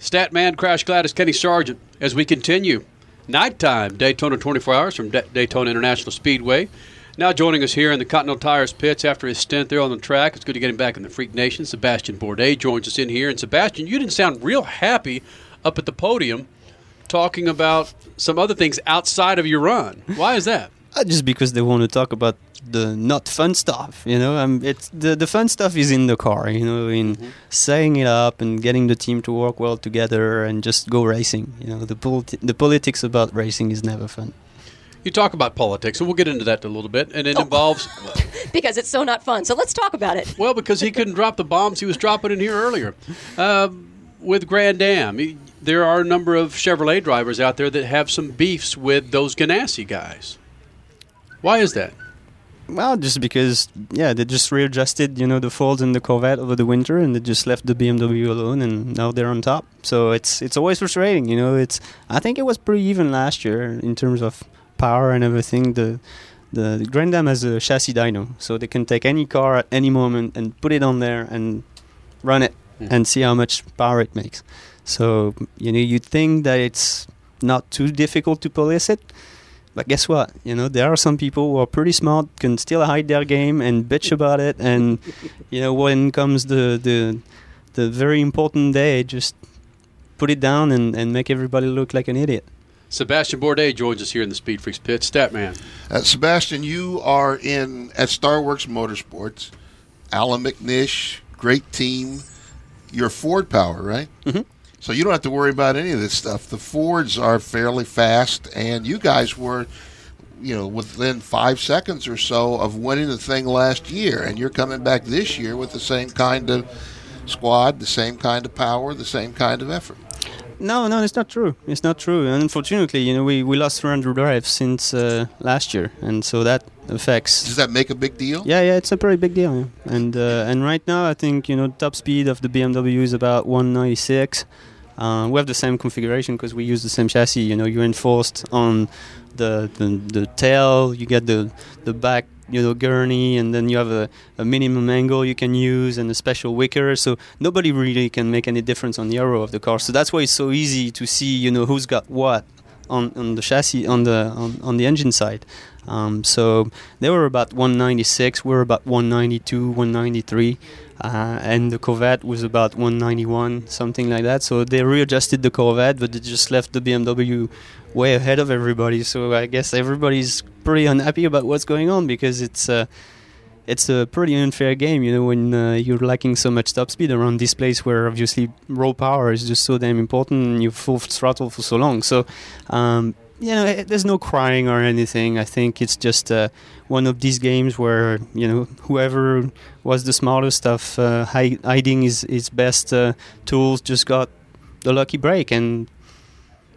Statman Crash Gladys Kenny Sargent as we continue nighttime Daytona 24 hours from D- Daytona International Speedway. Now joining us here in the Continental Tires pits after his stint there on the track. It's good to get him back in the Freak Nation. Sebastien Bourdais joins us in here. And Sebastien, you didn't sound real happy up at the podium talking about some other things outside of your run. Why is that? Uh, just because they want to talk about the not fun stuff, you know. Um, it's the the fun stuff is in the car, you know, in mm-hmm. setting it up and getting the team to work well together and just go racing. You know, the politi- the politics about racing is never fun. You talk about politics, and we'll get into that a little bit, and it oh. involves because it's so not fun. So let's talk about it. Well, because he couldn't drop the bombs he was dropping in here earlier. Uh, with Grand Am, there are a number of Chevrolet drivers out there that have some beefs with those Ganassi guys. Why is that? Well, just because yeah, they just readjusted, you know, the folds in the Corvette over the winter, and they just left the BMW alone, and now they're on top. So it's it's always frustrating, you know. It's I think it was pretty even last year in terms of power and everything. The the Grand Am has a chassis dyno, so they can take any car at any moment and put it on there and run it mm. and see how much power it makes. So you know, you'd think that it's not too difficult to police it but guess what? You know, there are some people who are pretty smart, can still hide their game and bitch about it. And you know, when comes the the the very important day, just put it down and, and make everybody look like an idiot. Sebastien Bourdais joins us here in the Speed Freaks pit. Statman. Uh, Sebastien, you are in at Starworks Motorsports. Allan McNish, great team. You're Ford Power, right? Mm-hmm. So you don't have to worry about any of this stuff. The Fords are fairly fast, and you guys were, you know, within five seconds or so of winning the thing last year, and you're coming back this year with the same kind of squad, the same kind of power, the same kind of effort. No, no, it's not true. It's not true. And unfortunately, you know, we, we lost 300 drives since uh, last year, and so that affects. Does that make a big deal? Yeah, yeah, it's a pretty big deal. Yeah. And uh, and right now, I think you know, top speed of the BMW is about 196. Uh, we have the same configuration because we use the same chassis. You know, you're enforced on the, the the tail. You get the the back you know gurney and then you have a, a, minimum angle you can use and a special wicker. So nobody really can make any difference on the aero of the car. So that's why it's so easy to see you know who's got what on, on the chassis on the on, on the engine side um, so they were about 196 we are about 192 193 uh, and the Corvette was about 191 something like that so they readjusted the Corvette but they just left the BMW way ahead of everybody. So I guess everybody's pretty unhappy about what's going on because it's uh, it's a pretty unfair game. You know, when uh, you're lacking so much top speed around this place where obviously raw power is just so damn important and you full throttle for so long. So. Um, you know, eh, there's no crying or anything. I think it's just uh, one of these games where you know whoever was the smartest of uh, hiding his his best uh, tools just got the lucky break, and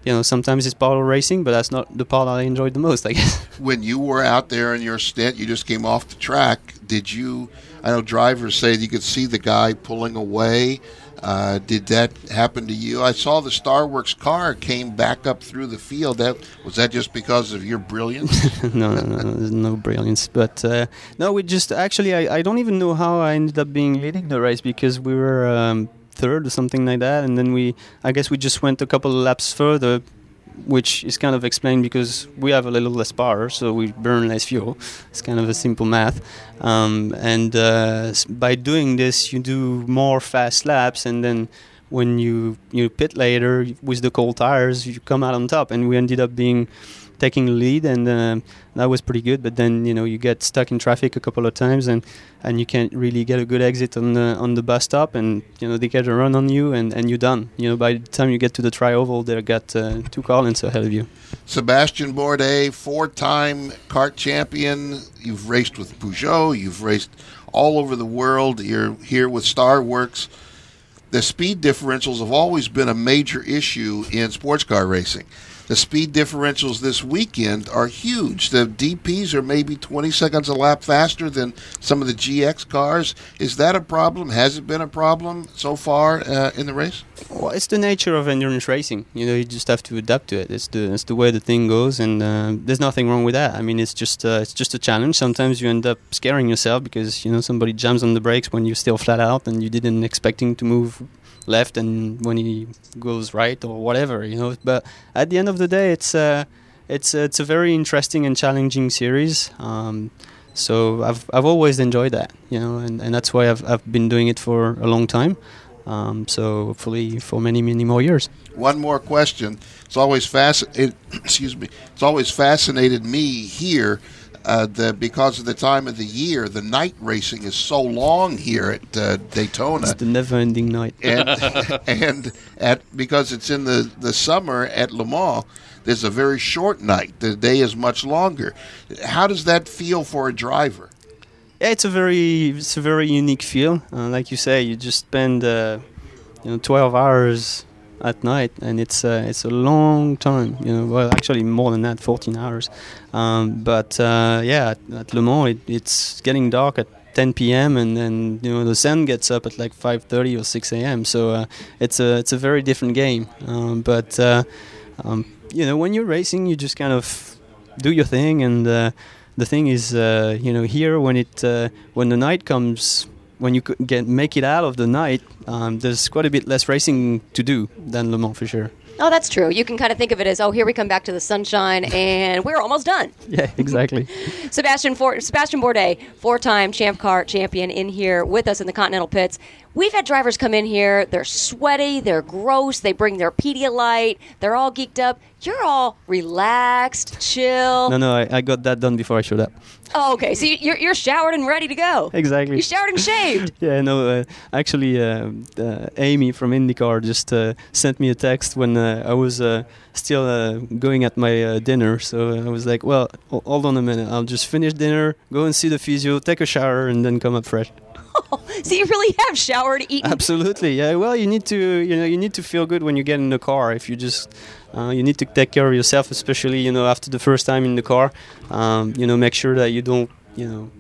you know, sometimes it's of racing, but that's not the part I enjoyed the most, I guess. When you were out there in your stint, you just came off the track. Did you? I know drivers say you could see the guy pulling away. Uh, did that happen to you? I saw the Starworks car came back up through the field. That was that just because of your brilliance? no, no, no, no brilliance. But uh, no, we just actually I, I don't even know how I ended up being leading the race because we were um, third or something like that. And then we, I guess we just went a couple laps further, which is kind of explained because we have a little less power, so we burn less fuel. It's kind of a simple math. Um, and uh, by doing this, you do more fast laps, and then when you you pit later with the cold tires, you come out on top. And we ended up being taking lead, and uh, that was pretty good. But then you know you get stuck in traffic a couple of times, and and you can't really get a good exit on the on the bus stop, and you know they get a run on you, and and you're done. You know by the time you get to the tri-oval, they've got uh, two Carlins ahead of you. Sebastien Bourdais, four-time kart champion. You've raced with Peugeot. You've raced all over the world. You're here with Starworks the speed differentials have always been a major issue in sports car racing the speed differentials this weekend are huge. The DPs are maybe 20 seconds a lap faster than some of the GX cars. Is that a problem? Has it been a problem so far uh, in the race? Well, it's the nature of endurance racing. You know, you just have to adapt to it. It's the it's the way the thing goes, and uh, there's nothing wrong with that. I mean, it's just uh, it's just a challenge. Sometimes you end up scaring yourself because you know somebody jams on the brakes when you're still flat out and you didn't expecting to move left and when he goes right or whatever, you know. But at the end of the day, it's uh, it's it's a very interesting and challenging series. Um, so I've I've always enjoyed that, you know, and, and that's why I've I've been doing it for a long time. Um, so hopefully for many many more years. One more question. It's always fascinated. Excuse me. It's always fascinated me here. Uh, the, because of the time of the year, the night racing is so long here at uh, Daytona. It's the never-ending night. and and at because it's in the the summer at Le Mans, there's a very short night. The day is much longer. How does that feel for a driver? Yeah, it's a very it's a very unique feel. Uh, like you say, you just spend uh, you know 12 hours at night, and it's uh, it's a long time. You know, well, actually more than that, 14 hours. Um, but uh, yeah, at, at, Le Mans, it, it's getting dark at 10 p.m. and then you know the sun gets up at like 5:30 or 6 a.m. So uh, it's a it's a very different game. Um, but uh, um, you know, when you're racing, you just kind of do your thing and the thing is, uh, you know, here when it uh, when the night comes, when you get make it out of the night, um, there's quite a bit less racing to do than Le Mans for sure. Oh, that's true. You can kind of think of it as, oh, here we come back to the sunshine, and we're almost done. Yeah, exactly. Sebastien For- Sebastien Bourdais, four-time Champ Car champion, in here with us in the Continental pits. We've had drivers come in here. They're sweaty. They're gross. They bring their Pedialyte. They're all geeked up. You're all relaxed, chill. No, no, I, I got that done before I showed up. Oh, okay. So you're, you're showered and ready to go. Exactly. You showered and shaved. yeah, no. Uh, actually, uh, uh, Amy from IndyCar just uh, sent me a text when uh, I was uh, still going at my uh, dinner. So I was like, "Well, hold on a minute. I'll just finish dinner, go and see the physio, take a shower, and then come up fresh." so you really have showered, eaten. Absolutely, yeah. Well, you need to, you know, you need to feel good when you get in the car. If you just, uh, you need to take care of yourself, especially, you know, after the first time in the car. Um, you know, make sure that you don't, you know,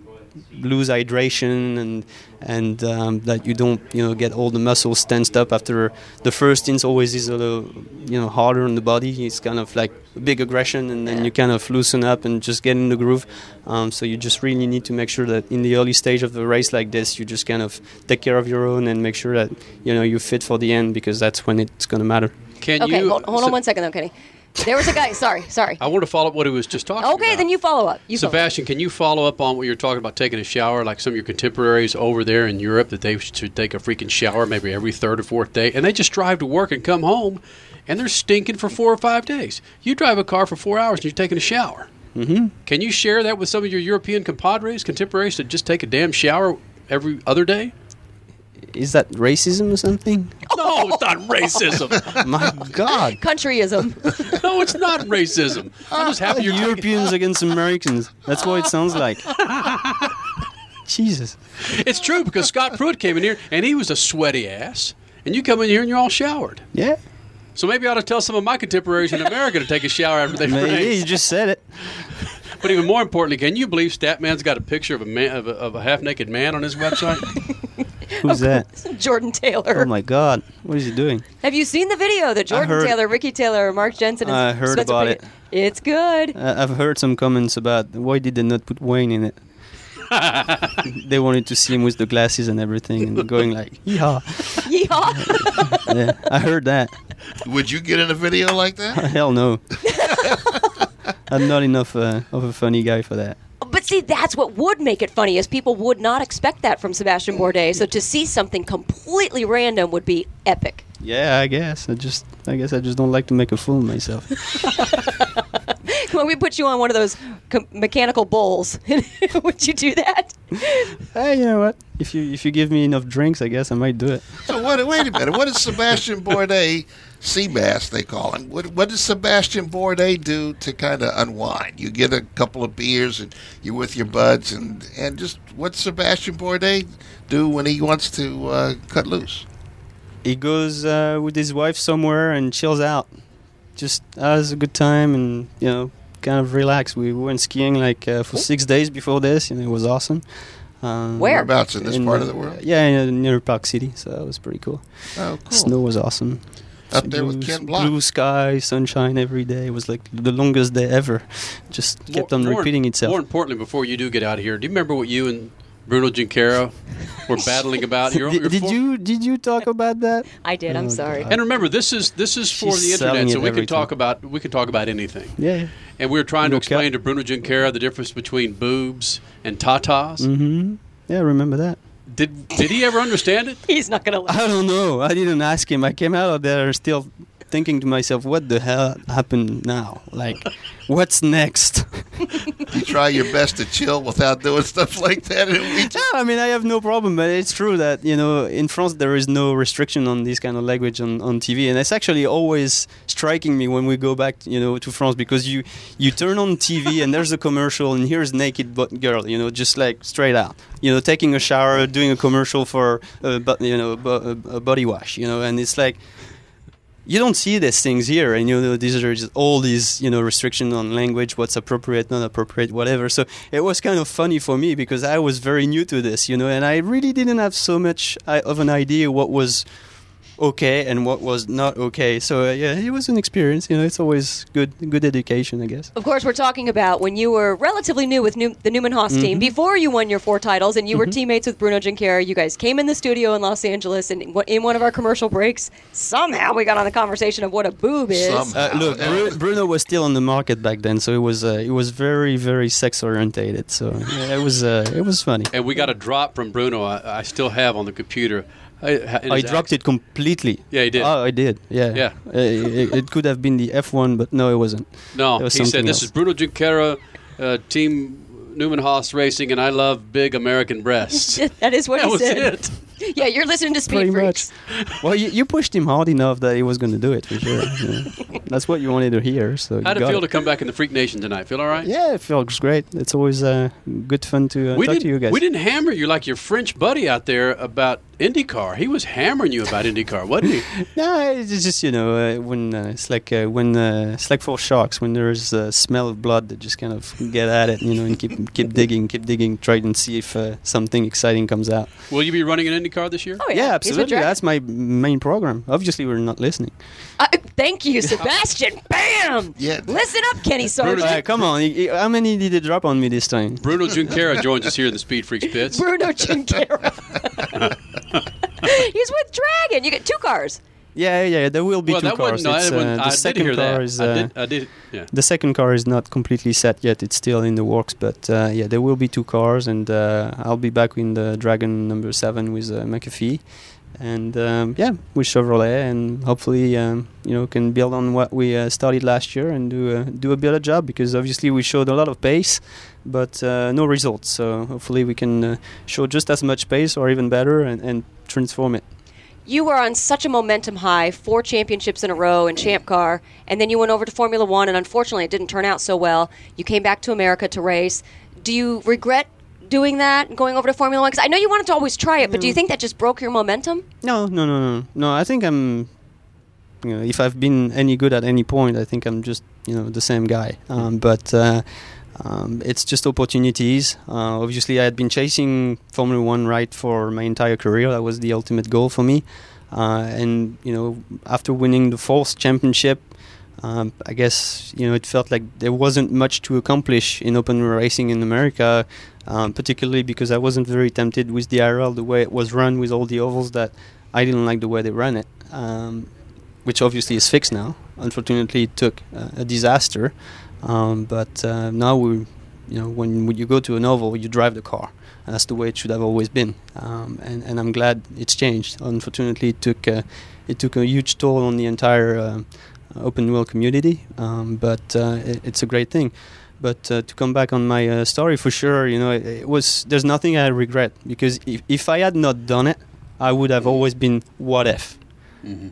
lose hydration and and um, that you don't you know get all the muscles tensed up after the first stint always is a little you know harder on the body. It's kind of like a big aggression and then you kind of loosen up and just get in the groove. Um, so you just really need to make sure that in the early stage of the race like this you just kind of take care of your own and make sure that you know you're fit for the end because that's when it's going to matter can okay, you hold, hold on one second though kenny there was a guy. Sorry, sorry. I want to follow up what he was just talking okay, about. Okay, then you follow up. You Sebastien, follow can you follow up on what you're talking about taking a shower, like some of your contemporaries over there in Europe, that they should take a freaking shower maybe every third or fourth day, and they just drive to work and come home, and they're stinking for four or five days. You drive a car for four hours and you're taking a shower. Mm-hmm. Can you share that with some of your European compadres, contemporaries, that just take a damn shower every other day? Is that racism or something? No, it's not racism. My God. Countryism. no, it's not racism. Ah, I'm just happy you're Europeans talking. against Americans. That's what it sounds like. Jesus. It's true because Scott Pruett came in here and he was a sweaty ass, and you come in here and you're all showered. Yeah. So maybe I ought to tell some of my contemporaries in America to take a shower after they Maybe race. you just said it. But even more importantly, can you believe Statman's got a picture of a man of a, of a half naked man on his website? Who's that? Jordan Taylor. Oh my God! What is he doing? Have you seen the video that Jordan heard- Taylor, Ricky Taylor, Mark Jensen, and I heard Spencer about Pratt- it. It's good. Uh, I've heard some comments about why did they not put Wayne in it. they wanted to see him with the glasses and everything, and going like, "Yeah, Yeehaw. yeah." I heard that. Would you get in a video like that? Hell no. I'm not enough uh, of a funny guy for that. But see, that's what would make it funny, is people would not expect that from Sebastien Bourdais. So to see something completely random would be epic. Yeah, I guess. I just, I guess, I just don't like to make a fool of myself. when we put you on one of those co- mechanical bulls, would you do that? hey, you know what? If you if you give me enough drinks, I guess I might do it. So what? Wait a minute. What is Sebastien Bourdais, Seabass they call him? What, what does Sebastien Bourdais do to kind of unwind? You get a couple of beers and you're with your buds, and and just what Sebastien Bourdais do when he wants to uh, cut loose? He goes uh, with his wife somewhere and chills out. Just has a good time and you know, kind of relax. We went skiing like uh, for six days before this, and it was awesome. Um, Where? Whereabouts in this in, part of the world? Yeah, in, near Park City, so that was pretty cool. Oh, cool. Snow was awesome. Up there with Blue- Ken Block. Blue sky, sunshine every day. It was like the longest day ever. Just kept More- on more- repeating itself. More importantly, before you do get out of here, do you remember what you and Bruno Junqueira were battling about. Your, Did, your did for- you did you talk about that? I did. I'm Oh, sorry. And remember, this is this is for She's the internet, so we can talk time. about we can talk about anything. Yeah. And we were trying to explain cap. to Bruno Junqueira the difference between boobs and tatas. Mm-hmm. Yeah, I remember that. Did did he ever understand it? He's not going to. I don't know. I didn't ask him. I came out of there still thinking to myself, what the hell happened now? Like, what's next? You try your best to chill without doing stuff like that. And we just, Yeah, I mean, I have no problem, but it's true that you know, in France there is no restriction on this kind of language on, on TV, and it's actually always striking me when we go back, you know, to France because you you turn on TV and there's a commercial and here's naked but girl, you know, just like straight out, you know, taking a shower, doing a commercial for, uh, but you know, a body wash, you know, and it's like you don't see these things here and you know these are just all these you know restrictions on language what's appropriate not appropriate whatever. So it was kind of funny for me because i was very new to this you know and i really didn't have so much uh, of an idea what was okay and what was not okay so uh, yeah it was an experience you know it's always good good education i guess Of course, we're talking about when you were relatively new with New- the Newman Haas Mm-hmm. team before you won your four titles, and you were teammates with Bruno Junqueira. You guys came in the studio in Los Angeles, and in one- of our commercial breaks, somehow we got on the conversation of what a boob is. Uh, look, Bru- Bruno was still on the market back then, so it was uh, it was very very sex orientated. So yeah, it was uh, it was funny. And we got a drop from Bruno. I, I still have on the computer. I, I dropped it completely. Yeah, he did. Oh, I did. Yeah. Yeah. Uh, it, it could have been the F1, but no, it wasn't. No, It was he said this else. is Bruno Junqueira, uh, Team Newman Haas Racing, and I love big American breasts. that is what that he was said. it. Yeah, you're listening to Speed Pretty Freaks. much. Well, you, you pushed him hard enough that he was going to do it for sure. Yeah. That's what you wanted to hear. So How'd it got feel to come back in the Freak Nation tonight? Feel all right? Yeah, it feels great. It's always uh, good fun to uh, we talk didn't, to you guys. We didn't hammer you like your French buddy out there about IndyCar. He was hammering you about IndyCar, wasn't he? No, it's just you know uh, when uh, it's like uh, when uh, it's like for sharks when there's a smell of blood, they just kind of get at it, you know, and keep keep digging, keep digging, try and see if uh, something exciting comes out. Will you be running an IndyCar this year? Oh Yeah, yeah, absolutely. That's my main program. Obviously, we're not listening. Uh, thank you, Sebastien. Bam. Yeah. Listen up, Kenny Sargent. Uh, come on, y- y- how many did it drop on me this time? Bruno Junqueira joins us here in the Speed Freaks pits. Bruno Junqueira. He's with Dragon. You get two cars. Yeah, yeah, yeah. there will be well, two that cars. wasn't. No, It's, that wasn't uh, I the did second hear car that. is I uh, did. I did. Yeah. the second car is not completely set yet. It's still in the works, but uh, yeah, there will be two cars, and uh, I'll be back in the Dragon number seven with uh, McAfee, and um, yeah, with Chevrolet, and hopefully, um, you know, can build on what we uh, started last year and do a, do a better job because obviously we showed a lot of pace, but uh, no results. So hopefully we can uh, show just as much pace or even better and, and transform it. You were on such a momentum high, four championships in a row in Champ Car, and then you went over to Formula One, and unfortunately, it didn't turn out so well. You came back to America to race. Do you regret doing that, and going over to Formula One? Because I know you wanted to always try it, but do you think that just broke your momentum? No, no, no, no, no. I think I'm. You know, if I've been any good at any point, I think I'm just you know the same guy. Um, but uh, um, it's just opportunities. Uh, obviously, I had been chasing Formula One right for my entire career. That was the ultimate goal for me. Uh, and you know, after winning the fourth championship, um, I guess you know it felt like there wasn't much to accomplish in open racing in America, um, particularly because I wasn't very tempted with the IRL the way it was run with all the ovals that I didn't like the way they ran it, um, which obviously is fixed now. Unfortunately, it took uh, a disaster, um, but uh, now we, you know, when, when you go to an oval, you drive the car. And that's the way it should have always been, um, and, and I'm glad it's changed. Unfortunately, it took uh, it took a huge toll on the entire uh, open wheel community, um, but uh, it, it's a great thing. But uh, to come back on my uh, story, for sure, you know, it, it was there's nothing I regret because if, if I had not done it, I would have always been what if,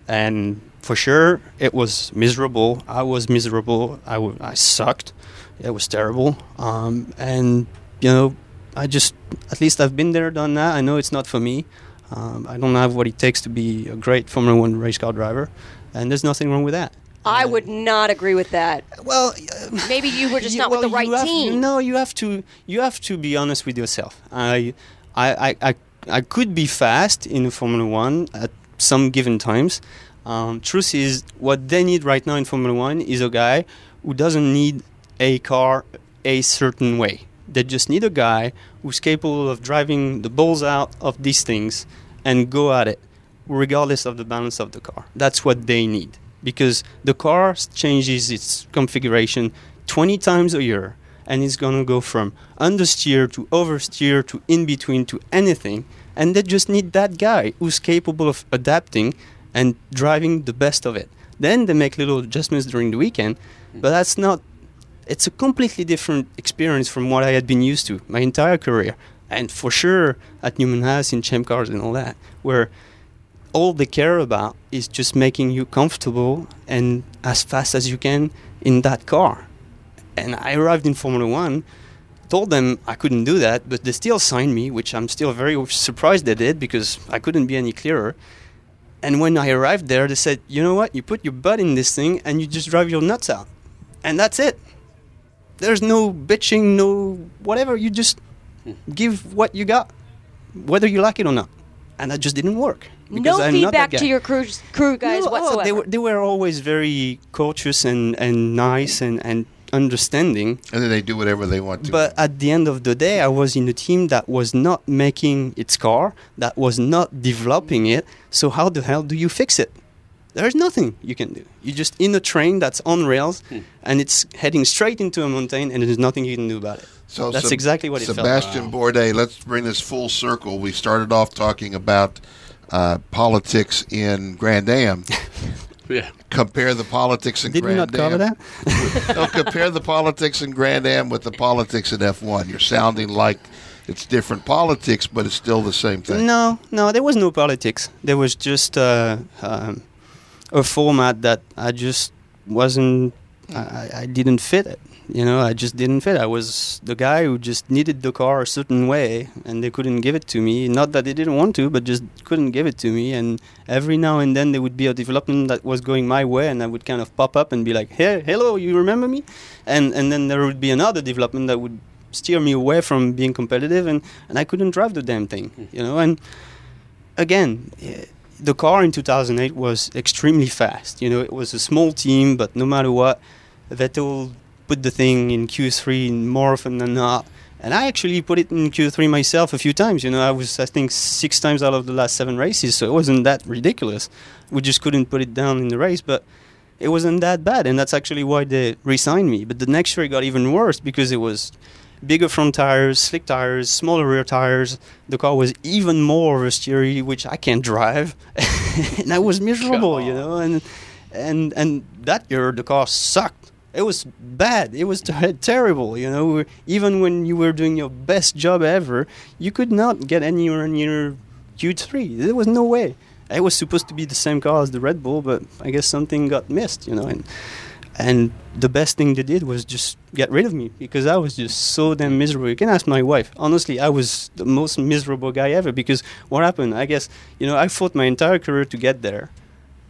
and for sure it was miserable. I was miserable. I, w- I sucked. It was terrible. Um, and you know, I just at least I've been there, done that. I know it's not for me. Um, I don't have what it takes to be a great Formula One race car driver, and there's nothing wrong with that. I would not agree with that. Well, Maybe you were just you- not with the right have- team. No, you have to you have to be honest with yourself. I I I, I, I could be fast in Formula One at some given times. Um, truth is, what they need right now in Formula One is a guy who doesn't need a car a certain way. They just need a guy who's capable of driving the balls out of these things and go at it, regardless of the balance of the car. That's what they need because the car changes its configuration 20 times a year and it's going to go from understeer to oversteer to in between to anything and they just need that guy who's capable of adapting and driving the best of it. Then they make little adjustments during the weekend but that's not it's a completely different experience from what i had been used to my entire career. And for sure at newman haas in champ cars and all that where all they care about is just making you comfortable and as fast as you can in that car. And I arrived in Formula One, told them I couldn't do that, but they still signed me, which I'm still very surprised they did because I couldn't be any clearer. And when I arrived there, they said, you know what, you put your butt in this thing and you just drive your nuts out. And that's it. There's no bitching, no whatever. You just hmm. give what you got, whether you like it or not. And that just didn't work no feedback to your crew, crew guys no, whatsoever. Oh, they, were, they were always very courteous and, and nice and, and understanding. And then they do whatever they want to. But at the end of the day, I was in a team that was not making its car, that was not developing it. So how the hell do you fix it? There's nothing you can do. You're just in a train that's on rails, hmm. and it's heading straight into a mountain, and there's nothing you can do about it. So that's exactly what it Sebastien felt. Bourdais, let's bring this full circle. We started off talking about uh, politics in Grand Am. yeah. Compare the politics in Did Grand Am. Did we not cover that? no, compare the politics in Grand Am with the politics in F1. You're sounding like it's different politics, but it's still the same thing. No, no, there was no politics. There was just uh, um, a format that I just wasn't. I, I didn't fit it you know, I just didn't fit. I was the guy who just needed the car a certain way, and they couldn't give it to me. Not that they didn't want to, but just couldn't give it to me. And every now and then there would be a development that was going my way, and I would kind of pop up and be like, "Hey, hello, you remember me?" And and then there would be another development that would steer me away from being competitive, and and I couldn't drive the damn thing, hmm. you know. And again. Eh, the car in 2008 was extremely fast. You know, it was a small team, but no matter what, Vettel put the thing in Q3 more often than not. And I actually put it in Q3 myself a few times. You know, I was, I think, six times out of the last seven races, so it wasn't that ridiculous. We just couldn't put it down in the race, but it wasn't that bad. And that's actually why they re signed me. But the next year it got even worse because it was bigger front tires, slick tires, smaller rear tires. The car was even more oversteery, which I can't drive. and I was miserable, you know. And, and, and that year the car sucked it was bad. It was terrible. You know, even when you were doing your best job ever, you could not get anywhere near Q3. There was no way. It was supposed to be the same car as the Red Bull, but I guess something got missed. You know, and and the best thing they did was just get rid of me because I was just so damn miserable. You can ask my wife. Honestly, I was the most miserable guy ever because what happened? I guess you know I fought my entire career to get there,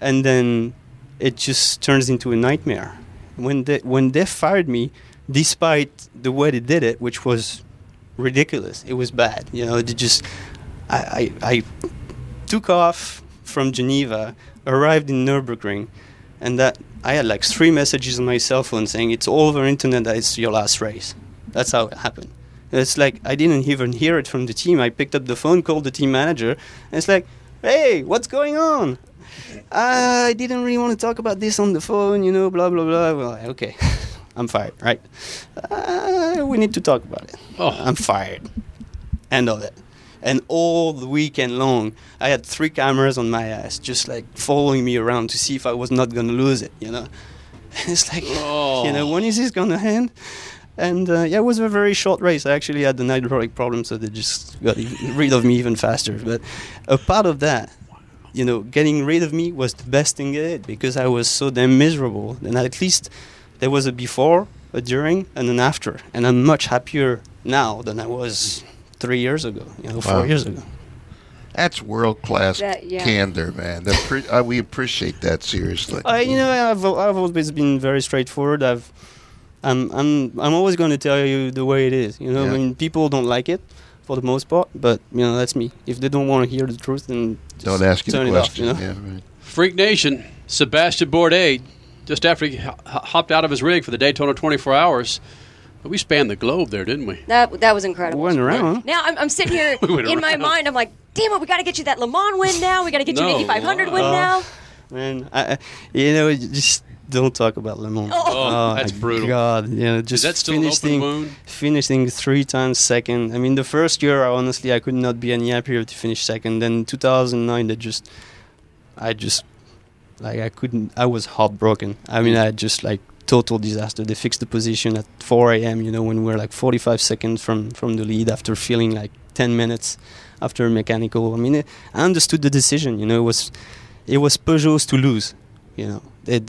and then it just turns into a nightmare when they when they fired me, despite the way they did it, which was ridiculous, it was bad. You know, they just I, I, I took off from Geneva, arrived in Nurburgring, and that I had like three messages on my cell phone saying it's all over internet that it's your last race. That's how it happened. It's like I didn't even hear it from the team. I picked up the phone, called the team manager, and it's like, "Hey, what's going on?" I didn't really want to talk about this on the phone, you know, blah, blah, blah. Well, okay, I'm fired, right? Uh, we need to talk about it. Oh. I'm fired. End of it. And all the weekend long, I had three cameras on my ass, just like following me around to see if I was not going to lose it, you know? And it's like, oh. you know, when is this going to end? And uh, yeah, it was a very short race. I actually had the hydraulic problem, so they just got rid of me even faster. But a part of that you know, getting rid of me was the best thing it did because I was so damn miserable. And at least there was a before, a during, and an after. And I'm much happier now than I was three years ago, you know, wow. four years ago. That's world class yeah. candor, man. Pre- uh, we appreciate that seriously. I, you know, I've I've always been very straightforward. I've I'm I'm I'm always going to tell you the way it is. You know, yeah. when people don't like it, for the most part. But you know, that's me. If they don't want to hear the truth, then don't ask you turn the question. Off, you know? yeah, right. Freak Nation, Sebastien Bourdais, just after he hopped out of his rig for the Daytona 24 Hours, We spanned the globe there, didn't we? That that was incredible. We Went around. Now I'm, I'm sitting here We went in my mind. I'm like, damn it, we got to get you that Le Mans win now. We got to get you No, an 8500 win uh, now. Man, I, I- you know, you just don't talk about Le Mans. Oh. oh, oh that's brutal. God, you know, Is just that still an open finishing, wound? finishing three times second. I mean, the first year, honestly, I could not be any happier to finish second. Then 2009, they just, I just, like, I couldn't. I was heartbroken. I mean, I just like total disaster. They fixed the position at 4 a.m. You know, when we're like 45 seconds from from the lead after feeling like 10 minutes after a mechanical. I mean, I understood the decision. You know, it was it was Peugeot's to lose. You know, they,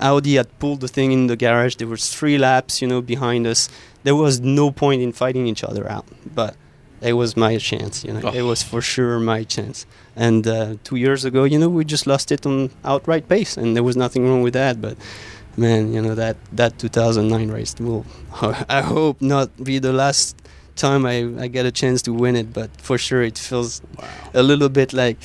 Audi had pulled the thing in the garage. There was three laps, you know, behind us. There was no point in fighting each other out. But it was my chance. You know, Oh. it was for sure my chance. And uh, two years ago, you know, we just lost it on outright pace, and there was nothing wrong with that. But man, you know that that 2009 race will, I hope not be the last time I, I get a chance to win it. But for sure, it feels a little bit like,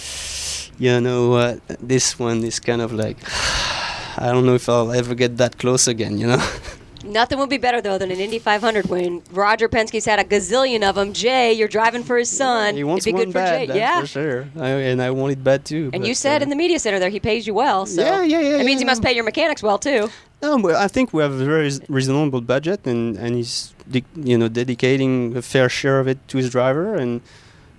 you know what, this one is kind of like, I don't know if I'll ever get that close again. You know. Nothing would be better though than an Indy 500 win. Roger Penske's had a gazillion of them. Jay, you're driving for his son. He wants It'd be one good for bad, Jay. that's yeah. for sure. I, and I want it bad too. And you said uh, in the media center there he pays you well. So Yeah, yeah, yeah, It means yeah. you must pay your mechanics well too. No, but I think we have a very reasonable budget, and and he's you know dedicating a fair share of it to his driver, and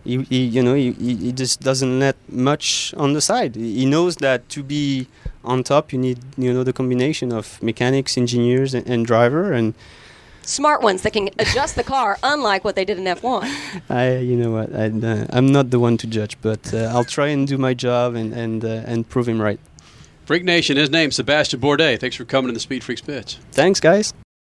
he, he you know he, he he just doesn't let much on the side. He knows that to be on top, you need you know the combination of mechanics, engineers, and, and driver, and Smart ones that can adjust the car, unlike what they did in F1. I you know what I, uh, I'm not the one to judge, but uh, I'll try and do my job and and uh, and prove him right. Freak Nation, his name's Sebastien Bourdais. Thanks for coming to the Speed Freaks pitch Thanks, guys.